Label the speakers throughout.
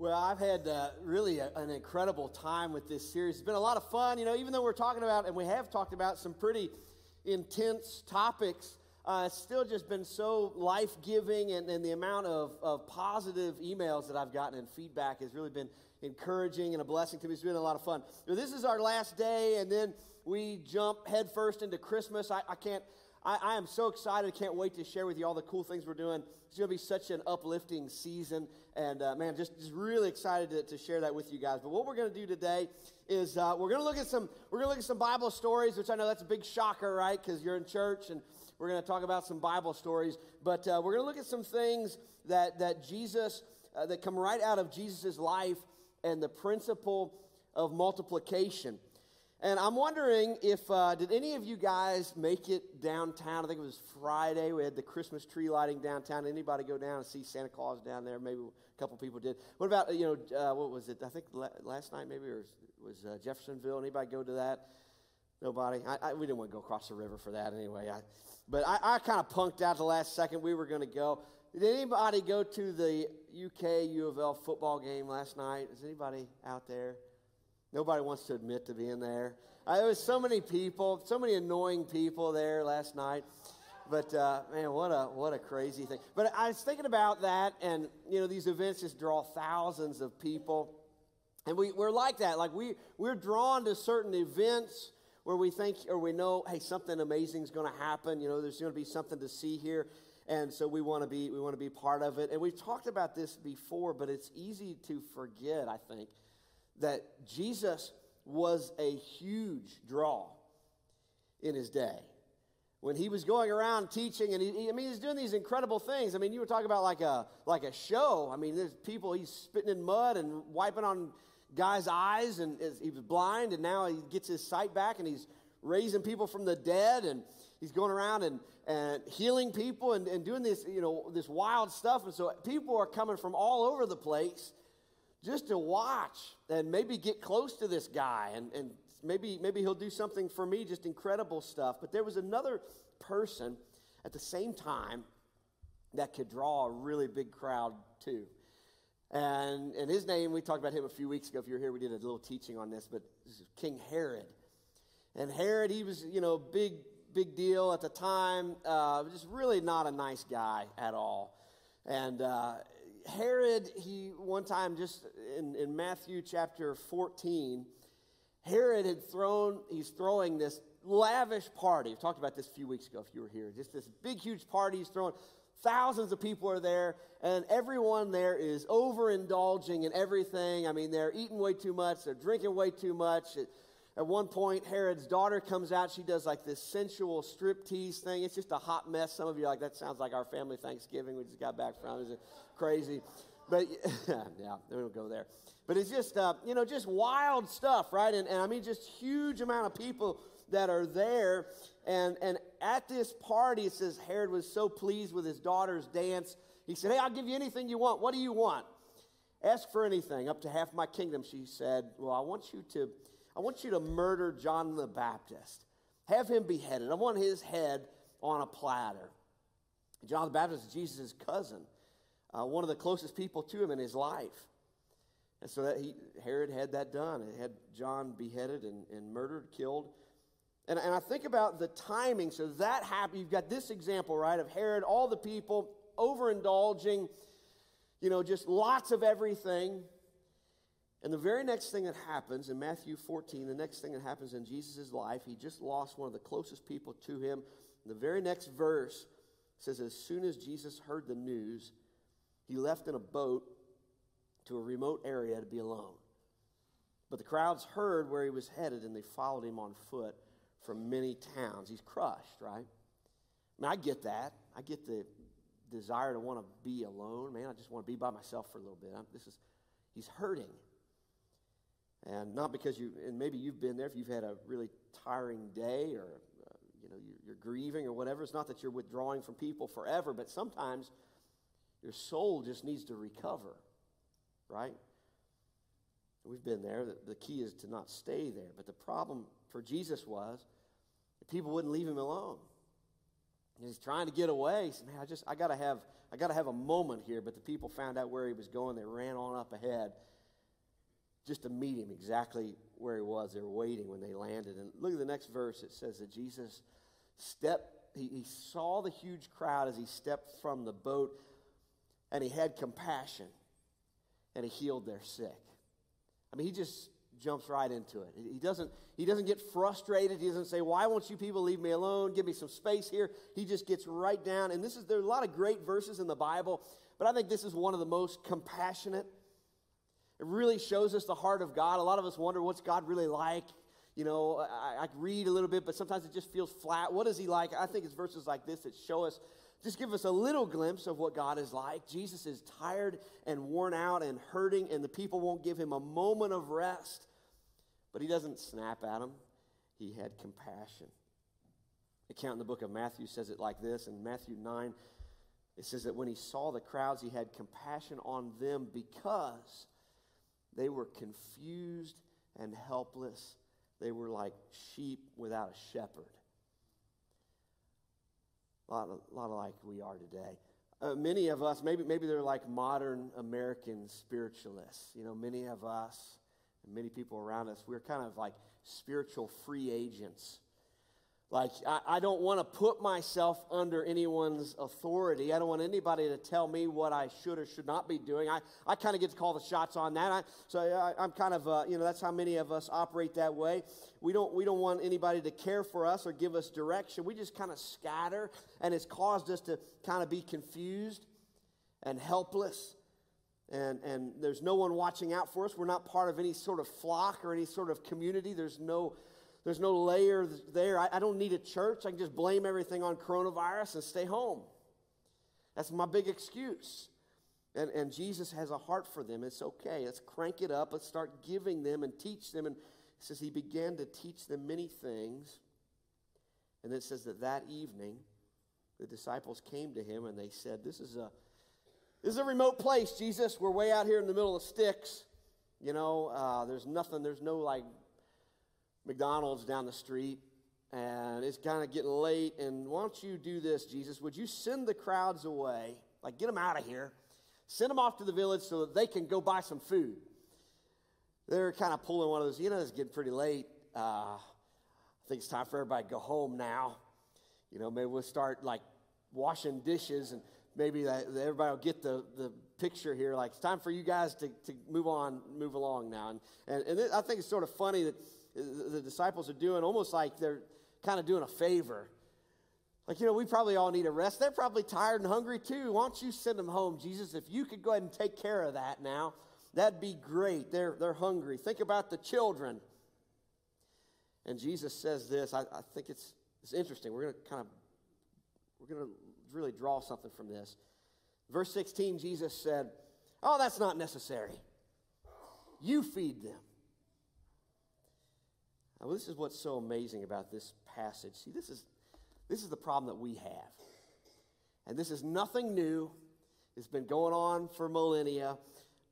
Speaker 1: Well, I've had uh, really a, an incredible time with this series. It's been a lot of fun, you know, even though we're talking about, and we have talked about some pretty intense topics, uh, it's still just been so life giving, and, and the amount of, of positive emails that I've gotten and feedback has really been encouraging and a blessing to me. It's been a lot of fun. this is our last day, and then we jump headfirst into Christmas. I, I can't I, I, am so excited. I can't wait to share with you all the cool things we're doing. It's going to be such an uplifting season. And uh, man, just, just really excited to, to share that with you guys. But what we're going to do today is uh, we're going to look at some we're going to look at some Bible stories, which I know that's a big shocker, right? Because you're in church and we're going to talk about some Bible stories. But uh, we're going to look at some things that, that Jesus, uh, that come right out of Jesus' life and the principle of multiplication. And I'm wondering if, uh, did any of you guys make it downtown? I think it was Friday. We had the Christmas tree lighting downtown. Anybody go down and see Santa Claus down there? Maybe a couple people did. What about, you know, uh, what was it? I think last night maybe, or was uh, Jeffersonville? Anybody go to that? Nobody? I, I, we didn't want to go across the river for that anyway. I, but I, I kind of punked out the last second. We were going to go. Did anybody go to the UK U of L football game last night? Is anybody out there? Nobody wants to admit to being there. Uh, there was so many people, so many annoying people there last night. But uh, man, what a what a crazy thing. But I was thinking about that, and you know, these events just draw thousands of people, and we, we're like that. Like we we're drawn to certain events where we think or we know, hey, something amazing is going to happen. You know, there's going to be something to see here, and so we want to be we want to be part of it. And we've talked about this before, but it's easy to forget. I think that Jesus was a huge draw in his day. When he was going around teaching, and he, I mean, he's doing these incredible things. I mean, you were talking about like a like a show. I mean, there's people he's spitting in mud and wiping on guys' eyes, and he was blind, and now he gets his sight back, and he's raising people from the dead, and he's going around and, and healing people and, and doing this, you know, this wild stuff. And so people are coming from all over the place just to watch and maybe get close to this guy and, and maybe, maybe he'll do something for me, just incredible stuff. But there was another person at the same time that could draw a really big crowd too. And, and his name, we talked about him a few weeks ago. If you were here, we did a little teaching on this, but this King Herod. And Herod, he was, you know, big, big deal at the time, uh, just really not a nice guy at all. And uh, Herod, he one time just in, in Matthew chapter 14, Herod had thrown, he's throwing this lavish party. We've talked about this a few weeks ago if you were here. Just this big, huge party he's throwing. Thousands of people are there, and everyone there is overindulging in everything. I mean, they're eating way too much, they're drinking way too much. At one point, Herod's daughter comes out. She does like this sensual striptease thing. It's just a hot mess. Some of you are like, that sounds like our family Thanksgiving we just got back from. Is it crazy? But yeah, we don't go there. But it's just, uh, you know, just wild stuff, right? And, and I mean, just huge amount of people that are there. And, and at this party, it says Herod was so pleased with his daughter's dance. He said, Hey, I'll give you anything you want. What do you want? Ask for anything, up to half my kingdom. She said, Well, I want you to I want you to murder John the Baptist. Have him beheaded. I want his head on a platter. John the Baptist is Jesus' cousin, uh, one of the closest people to him in his life. And so that he, Herod had that done. He had John beheaded and, and murdered, killed. And, and I think about the timing. So that happened. You've got this example, right, of Herod, all the people overindulging, you know, just lots of everything. And the very next thing that happens in Matthew 14, the next thing that happens in Jesus' life, he just lost one of the closest people to him. the very next verse says, As soon as Jesus heard the news, he left in a boat to a remote area to be alone. But the crowds heard where he was headed and they followed him on foot from many towns. He's crushed, right? I mean, I get that. I get the desire to want to be alone. Man, I just want to be by myself for a little bit. I'm, this is, he's hurting. And not because you, and maybe you've been there if you've had a really tiring day or, uh, you know, you're, you're grieving or whatever. It's not that you're withdrawing from people forever, but sometimes your soul just needs to recover, right? We've been there. The, the key is to not stay there. But the problem for Jesus was people wouldn't leave him alone. he's trying to get away. He said, Man, I just, I got to have, I got to have a moment here. But the people found out where he was going. They ran on up ahead just to meet him exactly where he was. They were waiting when they landed. And look at the next verse. It says that Jesus stepped, he, he saw the huge crowd as he stepped from the boat, and he had compassion, and he healed their sick. I mean, he just jumps right into it. He doesn't, he doesn't get frustrated. He doesn't say, Why won't you people leave me alone? Give me some space here. He just gets right down. And this is, there are a lot of great verses in the Bible, but I think this is one of the most compassionate. It really shows us the heart of God. A lot of us wonder, What's God really like? You know, I, I read a little bit, but sometimes it just feels flat. What is he like? I think it's verses like this that show us just give us a little glimpse of what God is like. Jesus is tired and worn out and hurting, and the people won't give him a moment of rest. But he doesn't snap at them, he had compassion. The account in the book of Matthew says it like this in Matthew 9. It says that when he saw the crowds, he had compassion on them because they were confused and helpless. They were like sheep without a shepherd. A lot, of, a lot of like we are today. Uh, many of us, maybe, maybe they're like modern American spiritualists. You know, many of us and many people around us, we're kind of like spiritual free agents. Like, I, I don't want to put myself under anyone's authority. I don't want anybody to tell me what I should or should not be doing. I, I kind of get to call the shots on that. I, so I, am kind of, uh, you know, that's how many of us operate that way. We don't, we don't want anybody to care for us or give us direction. We just kind of scatter, and it's caused us to kind of be confused and helpless and, and there's no one watching out for us. We're not part of any sort of flock or any sort of community. There's no, there's no layer there. I, I don't need a church. I can just blame everything on coronavirus and stay home. That's my big excuse. And, and Jesus has a heart for them. It's okay. Let's crank it up. Let's start giving them and teach them. And it says he began to teach them many things. And it says that that evening, the disciples came to him and they said, This is a this is a remote place, Jesus. We're way out here in the middle of sticks. You know, uh, there's nothing, there's no like McDonald's down the street. And it's kind of getting late. And why don't you do this, Jesus? Would you send the crowds away? Like, get them out of here. Send them off to the village so that they can go buy some food. They're kind of pulling one of those, you know, it's getting pretty late. Uh, I think it's time for everybody to go home now. You know, maybe we'll start like washing dishes and maybe that, everybody will get the, the picture here. Like, it's time for you guys to, to move on, move along now. And, and, and I think it's sort of funny that the disciples are doing almost like they're kind of doing a favor. Like, you know, we probably all need a rest. They're probably tired and hungry too. Why don't you send them home, Jesus? If you could go ahead and take care of that now, that'd be great. They're, they're hungry. Think about the children. And Jesus says this. I, I think it's, it's interesting. We're going to kind of, we're going to really draw something from this. Verse 16, Jesus said, Oh, that's not necessary. You feed them. Now, this is what's so amazing about this passage. See, this is, this is the problem that we have. And this is nothing new. It's been going on for millennia.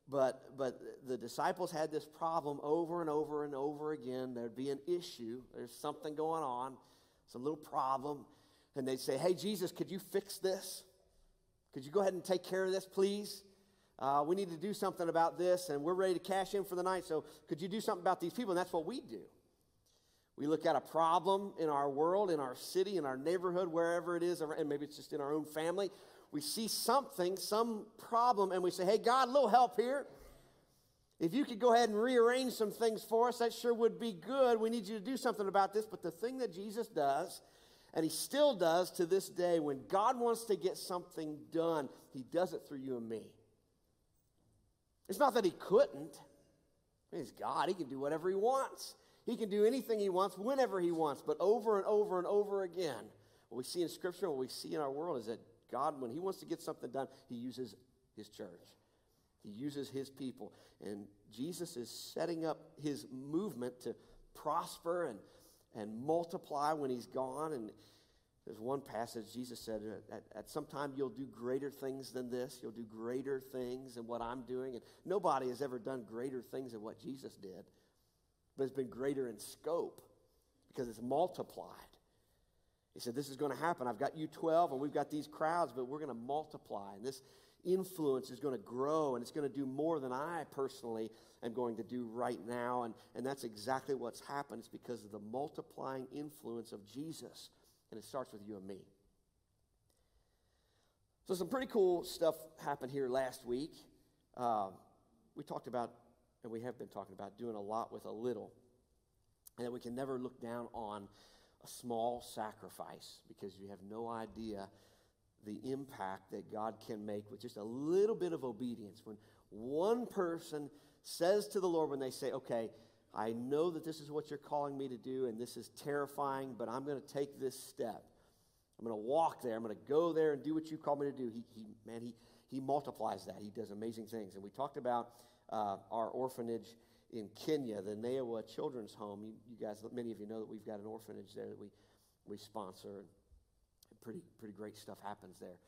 Speaker 1: But, but the disciples had this problem over and over and over again. There'd be an issue, there's something going on, some little problem and they'd say, Hey, Jesus, could you fix this? Could you go ahead and take care of this, please? Uh, we need to do something about this, and we're ready to cash in for the night. So, could you do something about these people? And that's what we do. We look at a problem in our world, in our city, in our neighborhood, wherever it is, and maybe it's just in our own family. We see something, some problem, and we say, Hey, God, a little help here. If you could go ahead and rearrange some things for us, that sure would be good. We need you to do something about this. But the thing that Jesus does and he still does to this day. When God wants to get something done, he does it through you and me. It's not that he couldn't. He's God. He can do whatever he wants. He can do anything he wants whenever he wants. But over and over and over again, what we see in Scripture, what we see in our world is that God, when he wants to get something done, he uses his church. He uses his people. And Jesus is setting up his movement to prosper and and multiply when he's gone. And there's one passage Jesus said, at, at some time you'll do greater things than this. You'll do greater things than what I'm doing. And nobody has ever done greater things than what Jesus did, but it's been greater in scope because it's multiplied. He said, This is going to happen. I've got you 12, and we've got these crowds, but we're going to multiply. And this influence is going to grow, and it's going to do more than I personally am going to do right now. And, and that's exactly what's happened. It's because of the multiplying influence of Jesus. And it starts with you and me. So, some pretty cool stuff happened here last week. Uh, we talked about, and we have been talking about, doing a lot with a little. And that we can never look down on a small sacrifice because you have no idea the impact that God can make with just a little bit of obedience. When one person says to the Lord, when they say, Okay, I know that this is what you're calling me to do, and this is terrifying, but I'm going to take this step. I'm going to walk there. I'm going to go there and do what you call me to do. He, he man, he, he multiplies that. He does amazing things. And we talked about uh, our orphanage in Kenya, the Neawa Children's Home. You, you, guys, many of you know that we've got an orphanage there that we, we sponsor. And pretty, pretty great stuff happens there.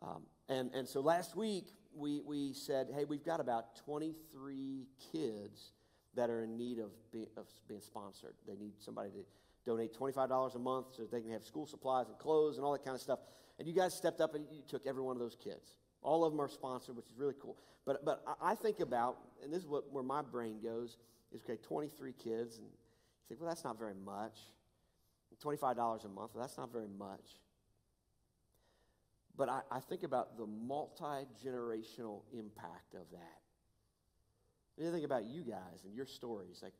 Speaker 1: Um, and, and so last week, we, we said, hey, we've got about 23 kids that are in need of, be, of being sponsored. They need somebody to donate $25 a month so they can have school supplies and clothes and all that kind of stuff. And you guys stepped up and you took every one of those kids. All of them are sponsored, which is really cool. But, but I think about, and this is what, where my brain goes, is okay, 23 kids. And you think, well, that's not very much. $25 a month, well, that's not very much. But I, I think about the multi generational impact of that. And you think about you guys and your stories. Like,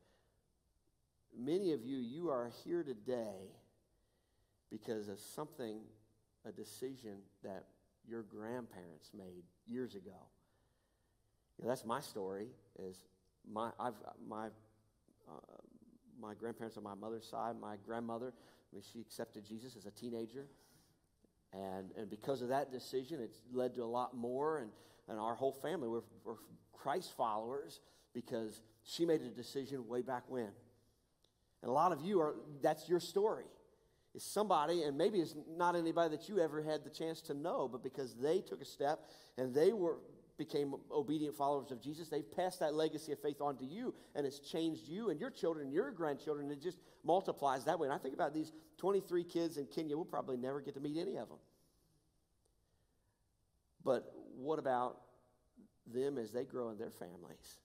Speaker 1: many of you, you are here today because of something, a decision that your grandparents made years ago. You know, that's my story. Is my I've my uh, my grandparents on my mother's side, my grandmother, I mean, she accepted Jesus as a teenager, and and because of that decision, it's led to a lot more. And and our whole family we're, we're Christ followers because she made a decision way back when. And a lot of you are that's your story is somebody, and maybe it's not anybody that you ever had the chance to know, but because they took a step and they were became obedient followers of Jesus, they've passed that legacy of faith on to you, and it's changed you and your children and your grandchildren, and it just multiplies that way. And I think about these 23 kids in Kenya, we'll probably never get to meet any of them. But what about them as they grow in their families?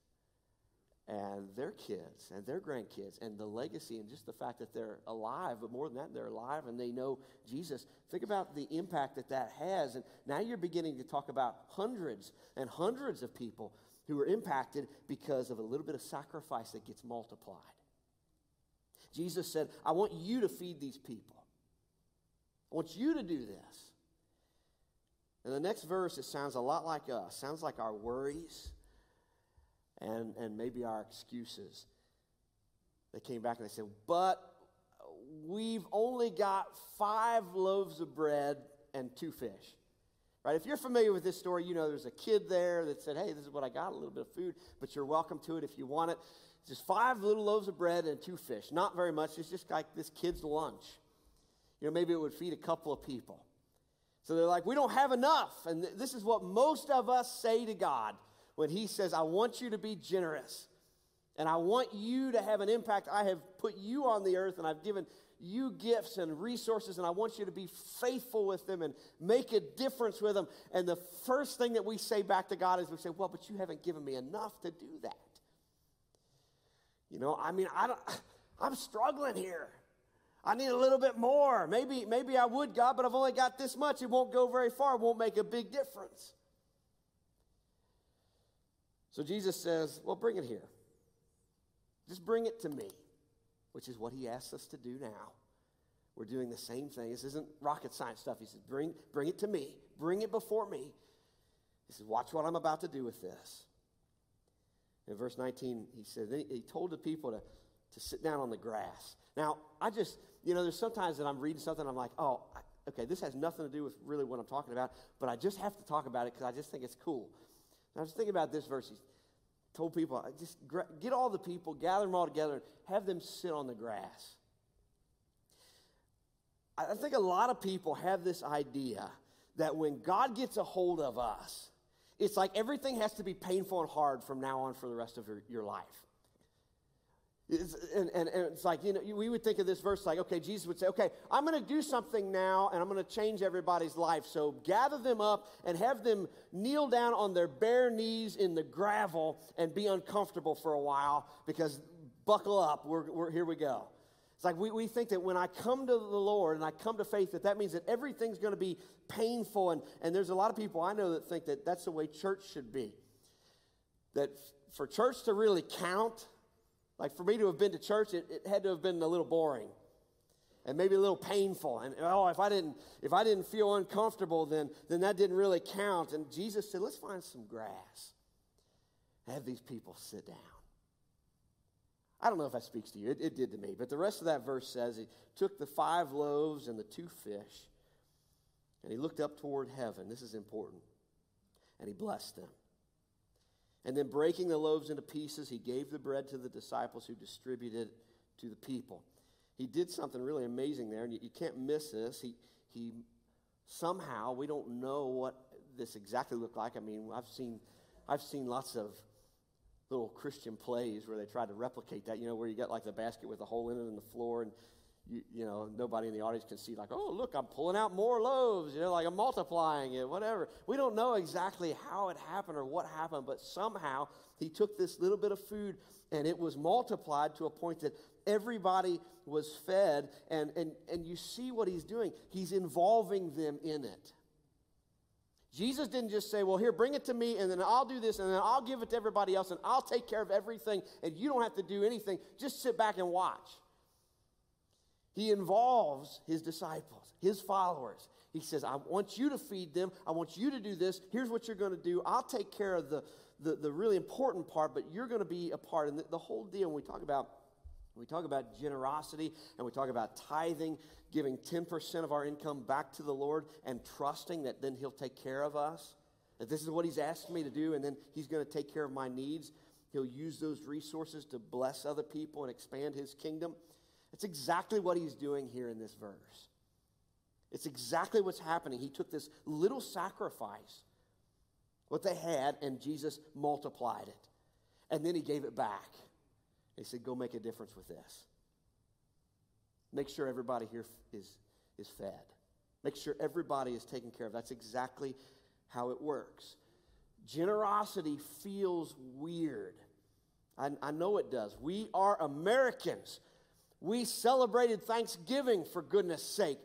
Speaker 1: And their kids and their grandkids and the legacy and just the fact that they're alive, but more than that, they're alive and they know Jesus. Think about the impact that that has. And now you're beginning to talk about hundreds and hundreds of people who are impacted because of a little bit of sacrifice that gets multiplied. Jesus said, I want you to feed these people. I want you to do this. And the next verse, it sounds a lot like us. Sounds like our worries and, and maybe our excuses. They came back and they said, But we've only got five loaves of bread and two fish. Right? If you're familiar with this story, you know there's a kid there that said, Hey, this is what I got, a little bit of food, but you're welcome to it if you want it. Just five little loaves of bread and two fish. Not very much. It's just like this kid's lunch. You know, maybe it would feed a couple of people. So they're like, We don't have enough. And th- this is what most of us say to God when he says, I want you to be generous and I want you to have an impact. I have put you on the earth and I've given you gifts and resources, and I want you to be faithful with them and make a difference with them. And the first thing that we say back to God is we say, Well, but you haven't given me enough to do that. You know, I mean, I don't, I'm struggling here. I need a little bit more. Maybe, maybe I would, God, but I've only got this much. It won't go very far. It won't make a big difference. So Jesus says, Well, bring it here. Just bring it to me, which is what he asks us to do now. We're doing the same thing. This isn't rocket science stuff. He says, Bring, bring it to me. Bring it before me. He says, Watch what I'm about to do with this. In verse 19, he said, He told the people to, to sit down on the grass. Now, I just, you know, there's sometimes that I'm reading something, I'm like, oh, okay, this has nothing to do with really what I'm talking about, but I just have to talk about it because I just think it's cool. I was thinking about this verse. He told people, just get all the people, gather them all together, and have them sit on the grass. I think a lot of people have this idea that when God gets a hold of us, it's like everything has to be painful and hard from now on for the rest of your, your life. It's, and, and, and, it's like, you know, we would think of this verse like, okay, Jesus would say, okay, I'm going to do something now and I'm going to change everybody's life. So gather them up and have them kneel down on their bare knees in the gravel and be uncomfortable for a while because buckle up, we're, we're, here we go. It's like we, we think that when I come to the Lord and I come to faith, that that means that everything's going to be painful. And, and there's a lot of people I know that think that that's the way church should be. That for church to really count, like for me to have been to church, it, it had to have been a little boring and maybe a little painful. And oh, if I didn't, if I didn't feel uncomfortable, then, then that didn't really count. And Jesus said, let's find some grass. Have these people sit down. I don't know if that speaks to you. It, it did to me. But the rest of that verse says he took the five loaves and the two fish, and he looked up toward heaven. This is important. And he blessed them. And then breaking the loaves into pieces, he gave the bread to the disciples who distributed it to the people. He did something really amazing there, and you, you can't miss this. He, he somehow, we don't know what this exactly looked like. I mean, I've seen, I've seen lots of little Christian plays where they try to replicate that, you know, where you got like the basket with a hole in it in the floor, and you, you know, nobody in the audience can see, like, oh, look, I'm pulling out more loaves, you know, like I'm multiplying it, whatever. We don't know exactly how it happened or what happened, but somehow he took this little bit of food and it was multiplied to a point that everybody was fed. And, and, and you see what he's doing, he's involving them in it. Jesus didn't just say, Well, here, bring it to me, and then I'll do this, and then I'll give it to everybody else, and I'll take care of everything, and you don't have to do anything. Just sit back and watch. He involves his disciples, his followers. He says, I want you to feed them. I want you to do this. Here's what you're going to do. I'll take care of the, the, the really important part, but you're going to be a part. And the, the whole deal, when we talk about we talk about generosity and we talk about tithing, giving 10% of our income back to the Lord and trusting that then He'll take care of us. That this is what He's asked me to do, and then He's going to take care of my needs. He'll use those resources to bless other people and expand His kingdom. It's exactly what he's doing here in this verse. It's exactly what's happening. He took this little sacrifice, what they had, and Jesus multiplied it. And then he gave it back. He said, Go make a difference with this. Make sure everybody here is, is fed. Make sure everybody is taken care of. That's exactly how it works. Generosity feels weird. I, I know it does. We are Americans. We celebrated Thanksgiving for goodness sake.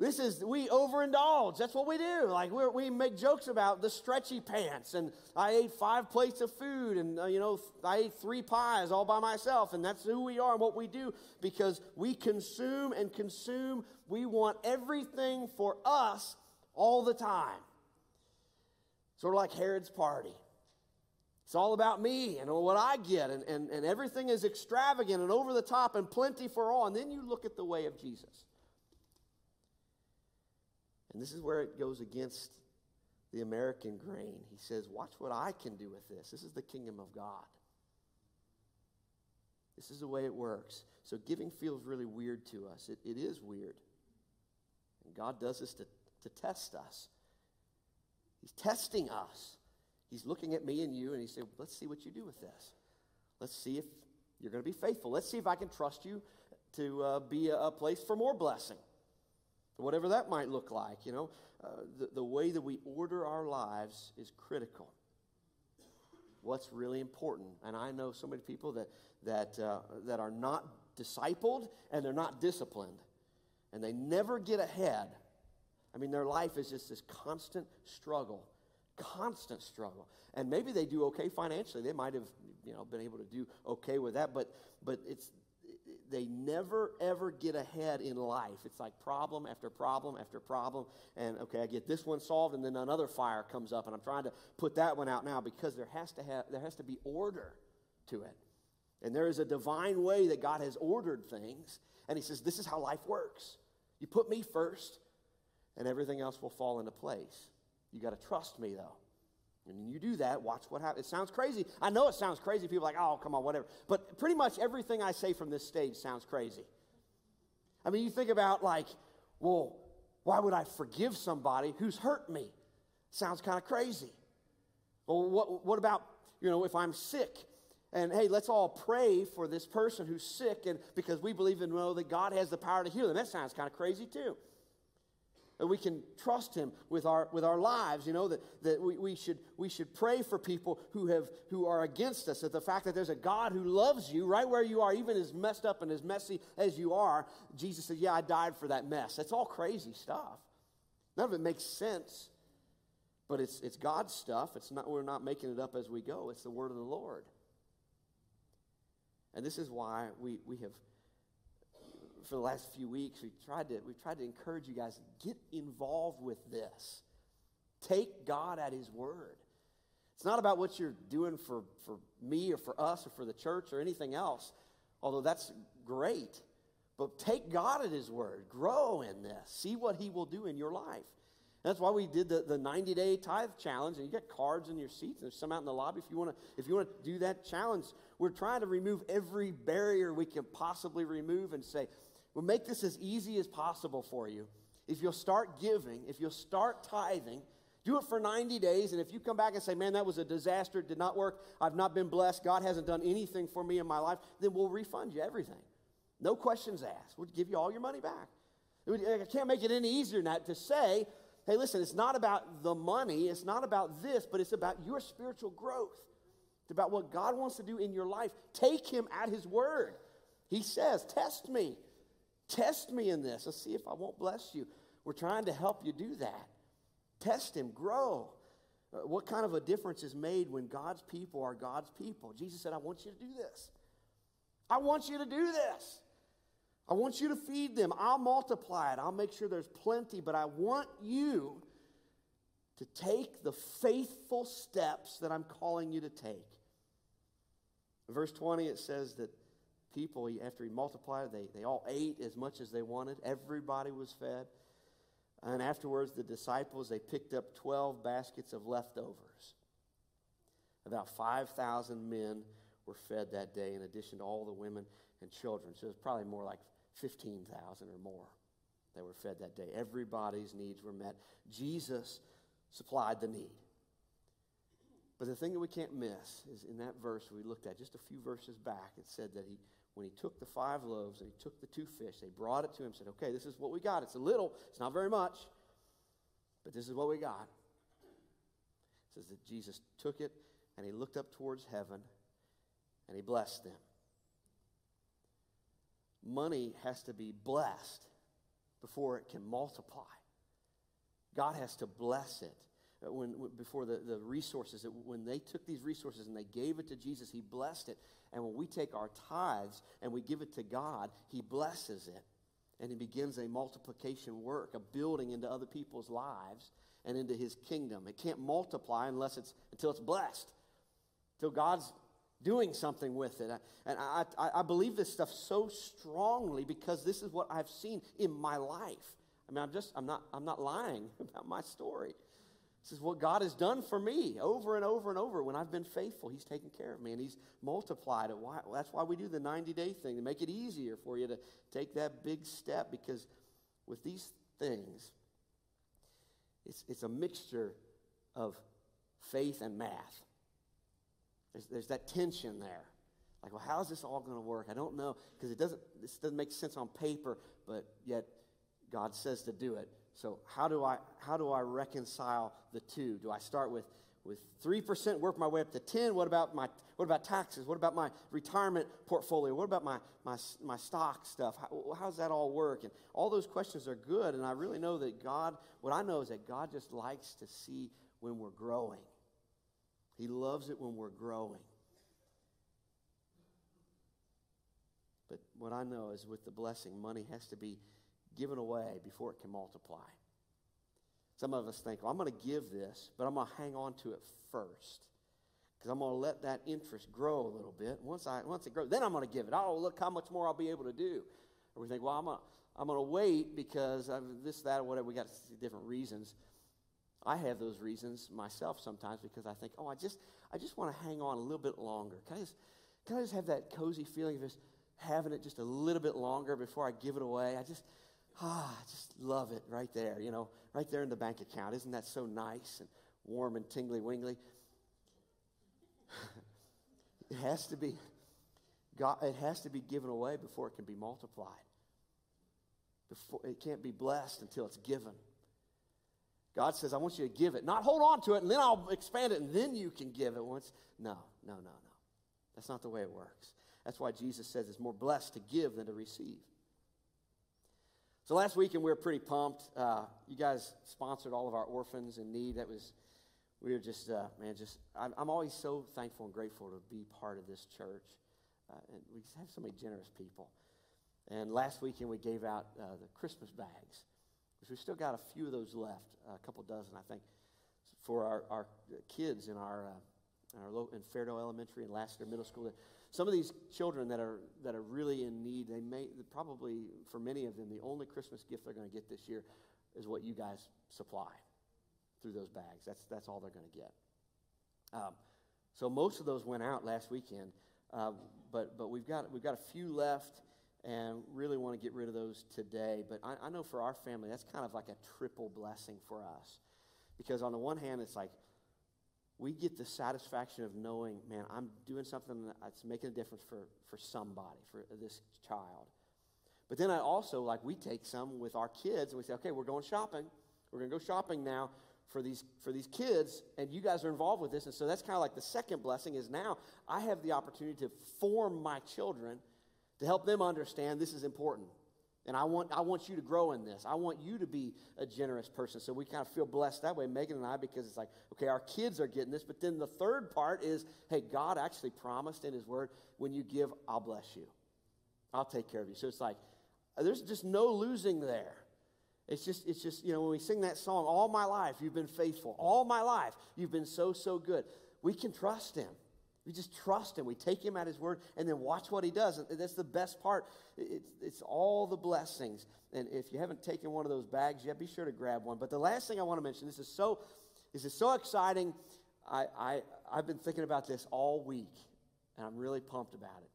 Speaker 1: This is, we overindulge. That's what we do. Like, we make jokes about the stretchy pants, and I ate five plates of food, and, uh, you know, I ate three pies all by myself, and that's who we are and what we do because we consume and consume. We want everything for us all the time. Sort of like Herod's party. It's all about me and what I get, and, and, and everything is extravagant and over the top and plenty for all. And then you look at the way of Jesus. And this is where it goes against the American grain. He says, Watch what I can do with this. This is the kingdom of God. This is the way it works. So giving feels really weird to us. It, it is weird. And God does this to, to test us. He's testing us. He's looking at me and you, and he said, Let's see what you do with this. Let's see if you're going to be faithful. Let's see if I can trust you to uh, be a, a, place for more blessing. Whatever that might look like, you know, uh, the, the way that we order our lives is critical. What's really important, and I know so many people that that uh, that are not discipled and they're not disciplined, and they never get ahead. I mean, their life is just this constant struggle constant struggle. And maybe they do okay financially. They might have, you know, been able to do okay with that, but but it's they never ever get ahead in life. It's like problem after problem after problem. And okay, I get this one solved, and then another fire comes up, and I'm trying to put that one out now because there has to have there has to be order to it. And there is a divine way that God has ordered things. And He says, This is how life works. You put me first, and everything else will fall into place. You got to trust me, though. And when you do that, watch what happens. It sounds crazy. I know it sounds crazy. People are like, oh, come on, whatever. But pretty much everything I say from this stage sounds crazy. I mean, you think about, like, well, why would I forgive somebody who's hurt me? Sounds kind of crazy. Well, what, what about, you know, if I'm sick and hey, let's all pray for this person who's sick, and because we believe and know that God has the power to heal them. That sounds kind of crazy too. And we can trust him with our with our lives, you know, that, that we, we should we should pray for people who have who are against us. That the fact that there's a God who loves you right where you are, even as messed up and as messy as you are, Jesus said, Yeah, I died for that mess. That's all crazy stuff. None of it makes sense. But it's it's God's stuff. It's not we're not making it up as we go. It's the word of the Lord. And this is why we, we have, for the last few weeks, we tried to, we've tried to encourage you guys get involved with this. Take God at His word. It's not about what you're doing for, for me or for us or for the church or anything else, although that's great. But take God at His word. Grow in this. See what He will do in your life. That's why we did the, the 90 day tithe challenge, and you get cards in your seats. There's some out in the lobby if you want to if you want to do that challenge. We're trying to remove every barrier we can possibly remove and say, we'll make this as easy as possible for you. If you'll start giving, if you'll start tithing, do it for 90 days. And if you come back and say, man, that was a disaster, it did not work, I've not been blessed, God hasn't done anything for me in my life, then we'll refund you everything. No questions asked. We'll give you all your money back. I can't make it any easier than that to say, hey, listen, it's not about the money, it's not about this, but it's about your spiritual growth. It's about what God wants to do in your life. Take Him at His word. He says, Test me. Test me in this. Let's see if I won't bless you. We're trying to help you do that. Test Him, grow. Uh, what kind of a difference is made when God's people are God's people? Jesus said, I want you to do this. I want you to do this. I want you to feed them. I'll multiply it. I'll make sure there's plenty, but I want you to take the faithful steps that I'm calling you to take. Verse 20, it says that people, after he multiplied, they, they all ate as much as they wanted. Everybody was fed. And afterwards, the disciples, they picked up 12 baskets of leftovers. About 5,000 men were fed that day, in addition to all the women and children. So it was probably more like 15,000 or more that were fed that day. Everybody's needs were met. Jesus supplied the need. But the thing that we can't miss is in that verse we looked at just a few verses back, it said that he, when he took the five loaves and he took the two fish, they brought it to him and said, Okay, this is what we got. It's a little, it's not very much, but this is what we got. It says that Jesus took it and he looked up towards heaven and he blessed them money has to be blessed before it can multiply. God has to bless it. Uh, when, before the, the resources, when they took these resources and they gave it to Jesus, He blessed it. And when we take our tithes and we give it to God, He blesses it. And He begins a multiplication work, a building into other people's lives and into His kingdom. It can't multiply unless it's until it's blessed. Until God's doing something with it. And I, I, I, believe this stuff so strongly because this is what I've seen in my life. I mean, I'm just, I'm not, I'm not lying about my story. This is what God has done for me over and over and over. When I've been faithful, He's taken care of me and He's multiplied it. Why? Well, that's why we do the 90 day thing to make it easier for you to take that big step because with these things, it's, it's a mixture of faith and math. There's, there's that tension there. Like, well, how is this all going to work? I don't know because it doesn't. This doesn't make sense on paper, but yet God says to do it. So how do I how do I reconcile the two? Do I start with with three percent, work my way up to ten? What about my what about taxes? What about my retirement portfolio? What about my my my stock stuff? How, how does that all work? And all those questions are good. And I really know that God. What I know is that God just likes to see when we're growing. He loves it when we're growing. But what I know is with the blessing, money has to be given away before it can multiply. Some of us think, well, I'm going to give this, but I'm going to hang on to it first. Because I'm going to let that interest grow a little bit. Once, I, once it grows, then I'm going to give it. Oh, look how much more I'll be able to do. Or we think, well, I'm going to, I'm going to wait because of this, that, or whatever. We got different reasons. I have those reasons myself sometimes because I think, oh, I just, I just want to hang on a little bit longer. Can I just, can I just have that cozy feeling of just having it just a little bit longer before I give it away? I just, ah, just love it right there, you know, right there in the bank account. Isn't that so nice and warm and tingly wingly? It has to be God, it has to be given away before it can be multiplied. Before, it can't be blessed until it's given. God says, I want you to give it. Not hold on to it and then I'll expand it and then you can give it once. No, no, no, no. That's not the way it works. That's why Jesus says it's more blessed to give than to receive. So last weekend we were pretty pumped. Uh, you guys sponsored all of our orphans in need. That was, we were just, uh, man, just, I'm, I'm, always so thankful and grateful to be part of this church. Uh, and we just have so many generous people. And last weekend we gave out uh, the Christmas bags, which we still got a few of those left, a couple dozen, I think, for our, our kids in our, uh, in, our low, in Fairdale Elementary and Lassiter Middle School. Some of these children that are, that are really in need, they may probably, for many of them, the only Christmas gift they're going to get this year is what you guys supply through those bags. That's, that's all they're going to get. Um, so most of those went out last weekend. Uh, but, but we've, got, we've got a few left and really want to get rid of those today. But I, I know for our family, that's kind of like a triple blessing for us. Because on the one hand, it's like we get the satisfaction of knowing, man, I'm doing something that's making a difference for, for somebody, for this child. But then I also, like, we take some with our kids and we say, okay, we're going shopping. We're going to go shopping now for these for these kids and you guys are involved with this and so that's kind of like the second blessing is now i have the opportunity to form my children to help them understand this is important and i want i want you to grow in this i want you to be a generous person so we kind of feel blessed that way megan and i because it's like okay our kids are getting this but then the third part is hey god actually promised in his word when you give i'll bless you i'll take care of you so it's like there's just no losing there it's just, it's just, you know, when we sing that song, all my life you've been faithful. All my life you've been so, so good. We can trust him. We just trust him. We take him at his word and then watch what he does. And that's the best part. It's, it's all the blessings. And if you haven't taken one of those bags yet, be sure to grab one. But the last thing I want to mention, this is so, this is so exciting. I, I, I've been thinking about this all week, and I'm really pumped about it.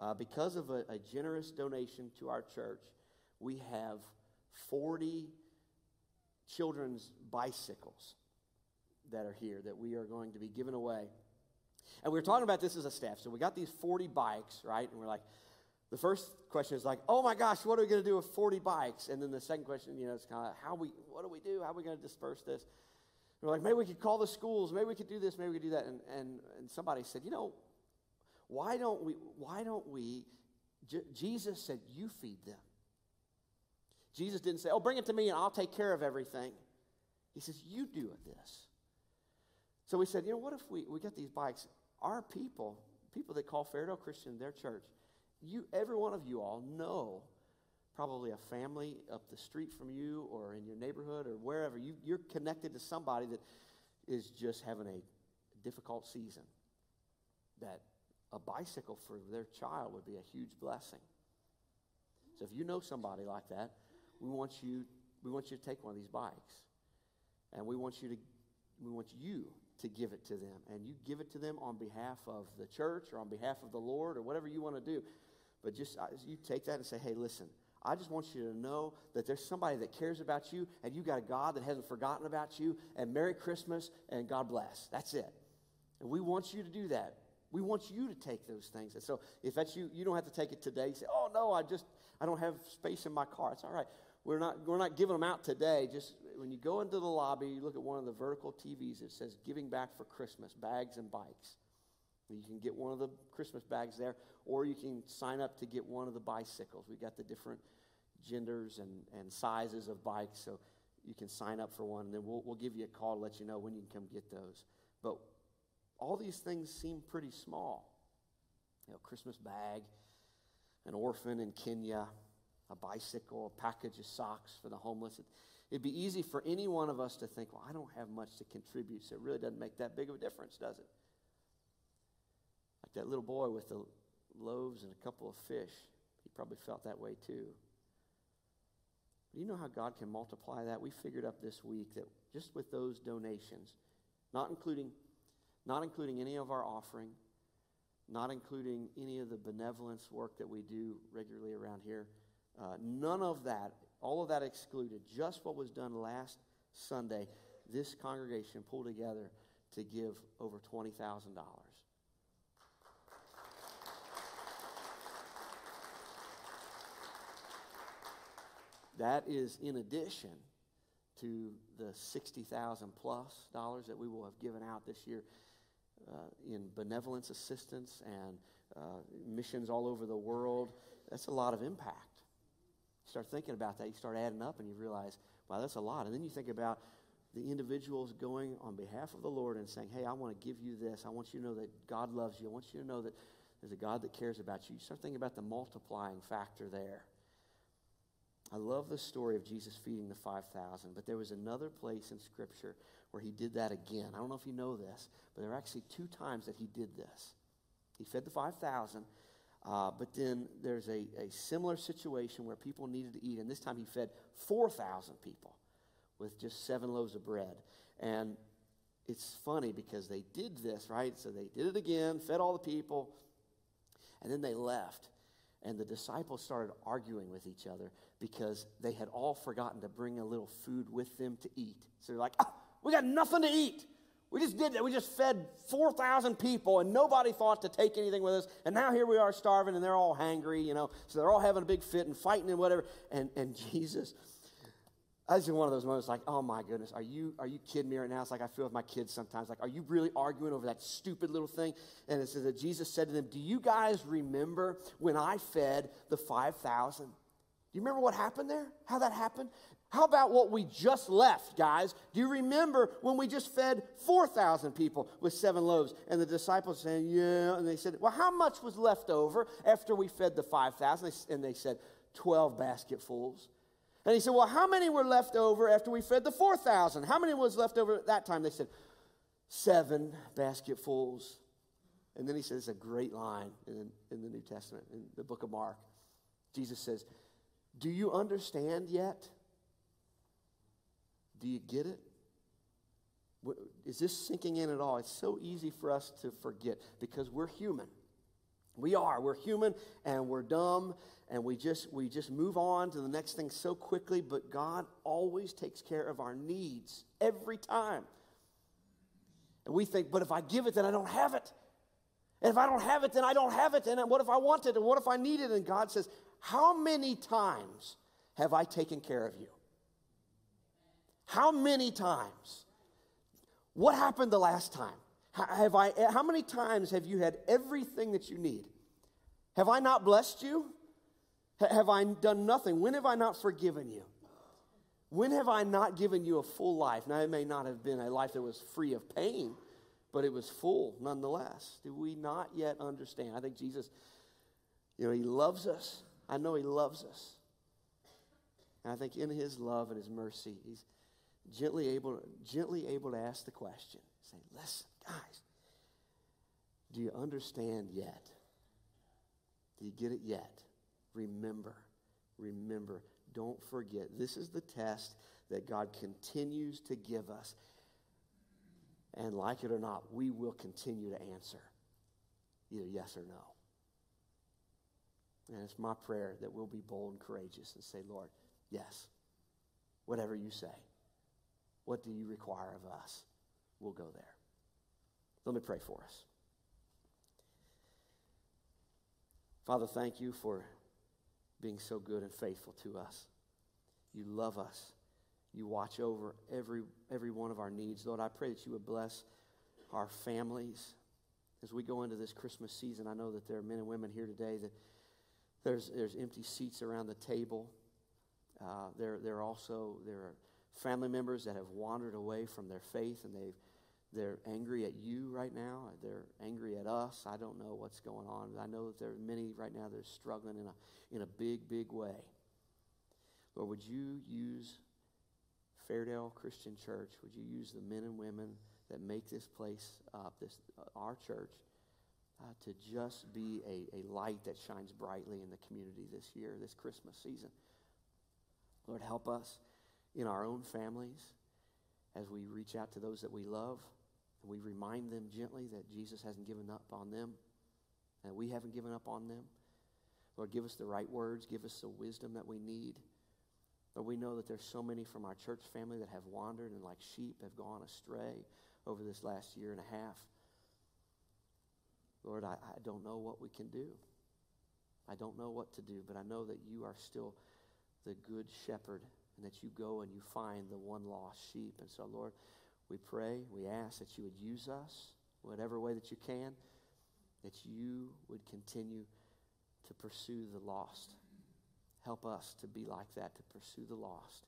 Speaker 1: Uh, because of a, a generous donation to our church, we have 40 children's bicycles that are here that we are going to be giving away. And we were talking about this as a staff. So we got these 40 bikes, right? And we're like, the first question is like, oh my gosh, what are we going to do with 40 bikes? And then the second question, you know, it's kind of how we, what do we do? How are we going to disperse this? And we're like, maybe we could call the schools. Maybe we could do this. Maybe we could do that. And, and, and somebody said, you know, why don't we, why don't we, J- Jesus said, you feed them. Jesus didn't say, Oh, bring it to me and I'll take care of everything. He says, You do this. So we said, You know, what if we, we get these bikes? Our people, people that call Fairdale Christian their church, you, every one of you all know probably a family up the street from you or in your neighborhood or wherever. You, you're connected to somebody that is just having a difficult season. That a bicycle for their child would be a huge blessing. So if you know somebody like that, we want you, we want you to take one of these bikes. And we want you to, we want you to give it to them. And you give it to them on behalf of the church or on behalf of the Lord or whatever you want to do. But just you take that and say, hey, listen, I just want you to know that there's somebody that cares about you and you got a God that hasn't forgotten about you. And Merry Christmas and God bless. That's it. And we want you to do that. We want you to take those things. And so if that's you, you don't have to take it today. You say, oh, no, I just, I don't have space in my car. It's all right. We're not, we're not giving them out today. Just when you go into the lobby, you look at one of the vertical TVs, it says Giving Back for Christmas, bags and bikes. You can get one of the Christmas bags there, or you can sign up to get one of the bicycles. We've got the different genders and, and sizes of bikes, so you can sign up for one, and then we'll, we'll give you a call to let you know when you can come get those. But all these things seem pretty small. You know, Christmas bag, an orphan in Kenya, a bicycle, a package of socks for the homeless. It, it'd be easy for any one of us to think, well, I don't have much to contribute, so it really doesn't make that big of a difference, does it? Like that little boy with the loaves and a couple of fish, he probably felt that way too. But you know how God can multiply that? We figured up this week that just with those donations, not including, not including any of our offering, not including any of the benevolence work that we do regularly around here, uh, none of that, all of that excluded. Just what was done last Sunday, this congregation pulled together to give over $20,000. That is in addition to the 60,000 plus dollars that we will have given out this year uh, in benevolence assistance and uh, missions all over the world. That's a lot of impact. Start thinking about that, you start adding up, and you realize, wow, that's a lot. And then you think about the individuals going on behalf of the Lord and saying, hey, I want to give you this. I want you to know that God loves you. I want you to know that there's a God that cares about you. You start thinking about the multiplying factor there. I love the story of Jesus feeding the 5,000, but there was another place in Scripture where he did that again. I don't know if you know this, but there are actually two times that he did this. He fed the 5,000, uh, but then there's a, a similar situation where people needed to eat, and this time he fed 4,000 people with just seven loaves of bread. And it's funny because they did this, right? So they did it again, fed all the people, and then they left. And the disciples started arguing with each other because they had all forgotten to bring a little food with them to eat. So they're like, oh, we got nothing to eat. We just did that. We just fed 4,000 people and nobody thought to take anything with us. And now here we are starving and they're all hangry, you know. So they're all having a big fit and fighting and whatever. And, and Jesus, I was in one of those moments like, oh my goodness, are you, are you kidding me right now? It's like I feel with my kids sometimes. Like, are you really arguing over that stupid little thing? And it says that Jesus said to them, Do you guys remember when I fed the 5,000? Do you remember what happened there? How that happened? How about what we just left, guys? Do you remember when we just fed 4,000 people with seven loaves? And the disciples saying, Yeah. And they said, Well, how much was left over after we fed the 5,000? And they said, 12 basketfuls. And he said, Well, how many were left over after we fed the 4,000? How many was left over at that time? They said, Seven basketfuls. And then he says It's a great line in, in the New Testament, in the book of Mark. Jesus says, Do you understand yet? Do you get it? Is this sinking in at all? It's so easy for us to forget because we're human. We are. We're human and we're dumb and we just we just move on to the next thing so quickly, but God always takes care of our needs every time. And we think, but if I give it, then I don't have it. And if I don't have it, then I don't have it. And what if I want it? And what if I need it? And God says, How many times have I taken care of you? How many times? What happened the last time? Have I, how many times have you had everything that you need? Have I not blessed you? Have I done nothing? When have I not forgiven you? When have I not given you a full life? Now, it may not have been a life that was free of pain, but it was full nonetheless. Do we not yet understand? I think Jesus, you know, He loves us. I know He loves us. And I think in His love and His mercy, He's gently able, gently able to ask the question say, listen, guys, do you understand yet? Do you get it yet? Remember, remember, don't forget. This is the test that God continues to give us. And like it or not, we will continue to answer either yes or no. And it's my prayer that we'll be bold and courageous and say, Lord, yes, whatever you say. What do you require of us? We'll go there. Let me pray for us. Father, thank you for being so good and faithful to us. You love us. You watch over every, every one of our needs. Lord, I pray that you would bless our families as we go into this Christmas season. I know that there are men and women here today that there's, there's empty seats around the table. Uh, there, there also there are family members that have wandered away from their faith and they've they're angry at you right now. They're angry at us. I don't know what's going on. I know that there are many right now that are struggling in a, in a big, big way. Lord, would you use Fairdale Christian Church? Would you use the men and women that make this place up, this, uh, our church, uh, to just be a, a light that shines brightly in the community this year, this Christmas season? Lord, help us in our own families as we reach out to those that we love and we remind them gently that Jesus hasn't given up on them and we haven't given up on them. Lord, give us the right words, give us the wisdom that we need. But we know that there's so many from our church family that have wandered and like sheep have gone astray over this last year and a half. Lord, I, I don't know what we can do. I don't know what to do, but I know that you are still the good shepherd and that you go and you find the one lost sheep. And so, Lord, we pray, we ask that you would use us whatever way that you can, that you would continue to pursue the lost. Help us to be like that, to pursue the lost.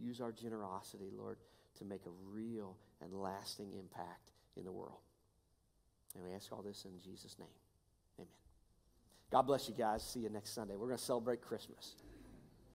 Speaker 1: Use our generosity, Lord, to make a real and lasting impact in the world. And we ask all this in Jesus' name. Amen. God bless you guys. See you next Sunday. We're going to celebrate Christmas.